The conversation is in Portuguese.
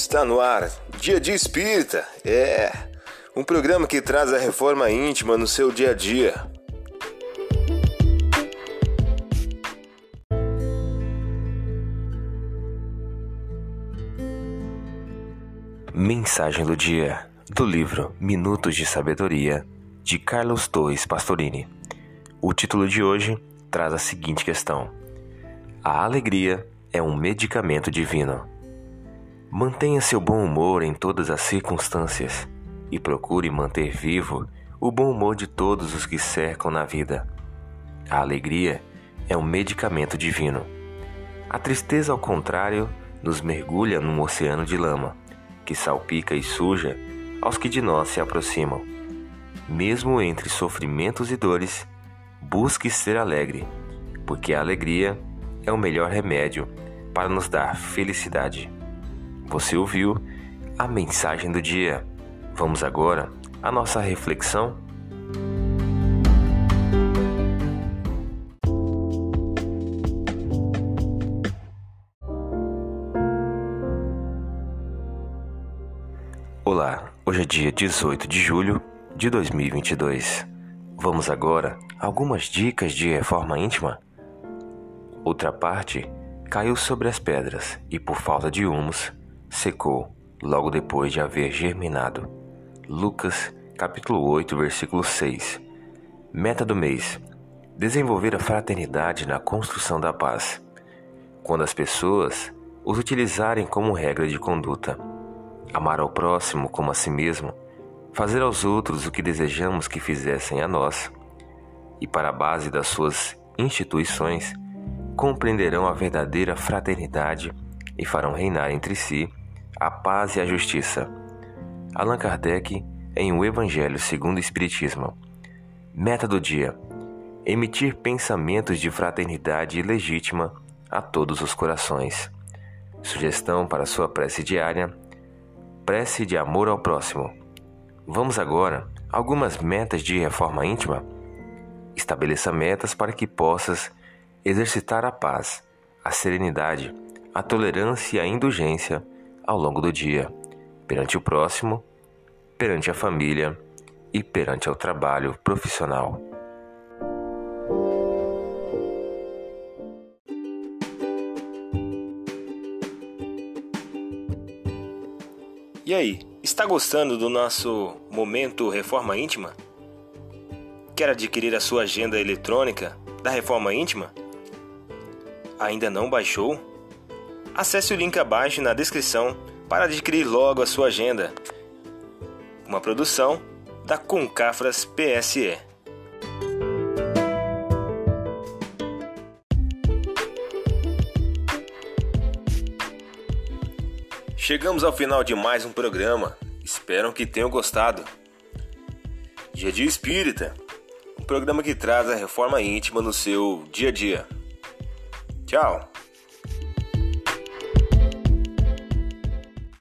Está no ar, Dia de Espírita. É um programa que traz a reforma íntima no seu dia a dia. Mensagem do dia do livro Minutos de Sabedoria de Carlos Torres Pastorini. O título de hoje traz a seguinte questão: A alegria é um medicamento divino. Mantenha seu bom humor em todas as circunstâncias e procure manter vivo o bom humor de todos os que cercam na vida. A alegria é um medicamento divino. A tristeza, ao contrário, nos mergulha num oceano de lama, que salpica e suja aos que de nós se aproximam. Mesmo entre sofrimentos e dores, busque ser alegre, porque a alegria é o melhor remédio para nos dar felicidade. Você ouviu a mensagem do dia. Vamos agora à nossa reflexão. Olá, hoje é dia 18 de julho de 2022. Vamos agora a algumas dicas de reforma íntima? Outra parte caiu sobre as pedras e, por falta de humus, secou logo depois de haver germinado. Lucas, capítulo 8, versículo 6. Meta do mês: desenvolver a fraternidade na construção da paz. Quando as pessoas os utilizarem como regra de conduta, amar ao próximo como a si mesmo, fazer aos outros o que desejamos que fizessem a nós, e para a base das suas instituições, compreenderão a verdadeira fraternidade e farão reinar entre si a paz e a justiça. Allan Kardec em O Evangelho segundo o Espiritismo. Meta do dia: emitir pensamentos de fraternidade legítima a todos os corações. Sugestão para sua prece diária: prece de amor ao próximo. Vamos agora algumas metas de reforma íntima. Estabeleça metas para que possas exercitar a paz, a serenidade, a tolerância e a indulgência ao longo do dia, perante o próximo, perante a família e perante o trabalho profissional. E aí, está gostando do nosso momento Reforma Íntima? Quer adquirir a sua agenda eletrônica da Reforma Íntima? Ainda não baixou? Acesse o link abaixo na descrição para adquirir logo a sua agenda. Uma produção da Concafras PSE. Chegamos ao final de mais um programa. Espero que tenham gostado. Dia Dia Espírita, um programa que traz a reforma íntima no seu dia a dia. Tchau!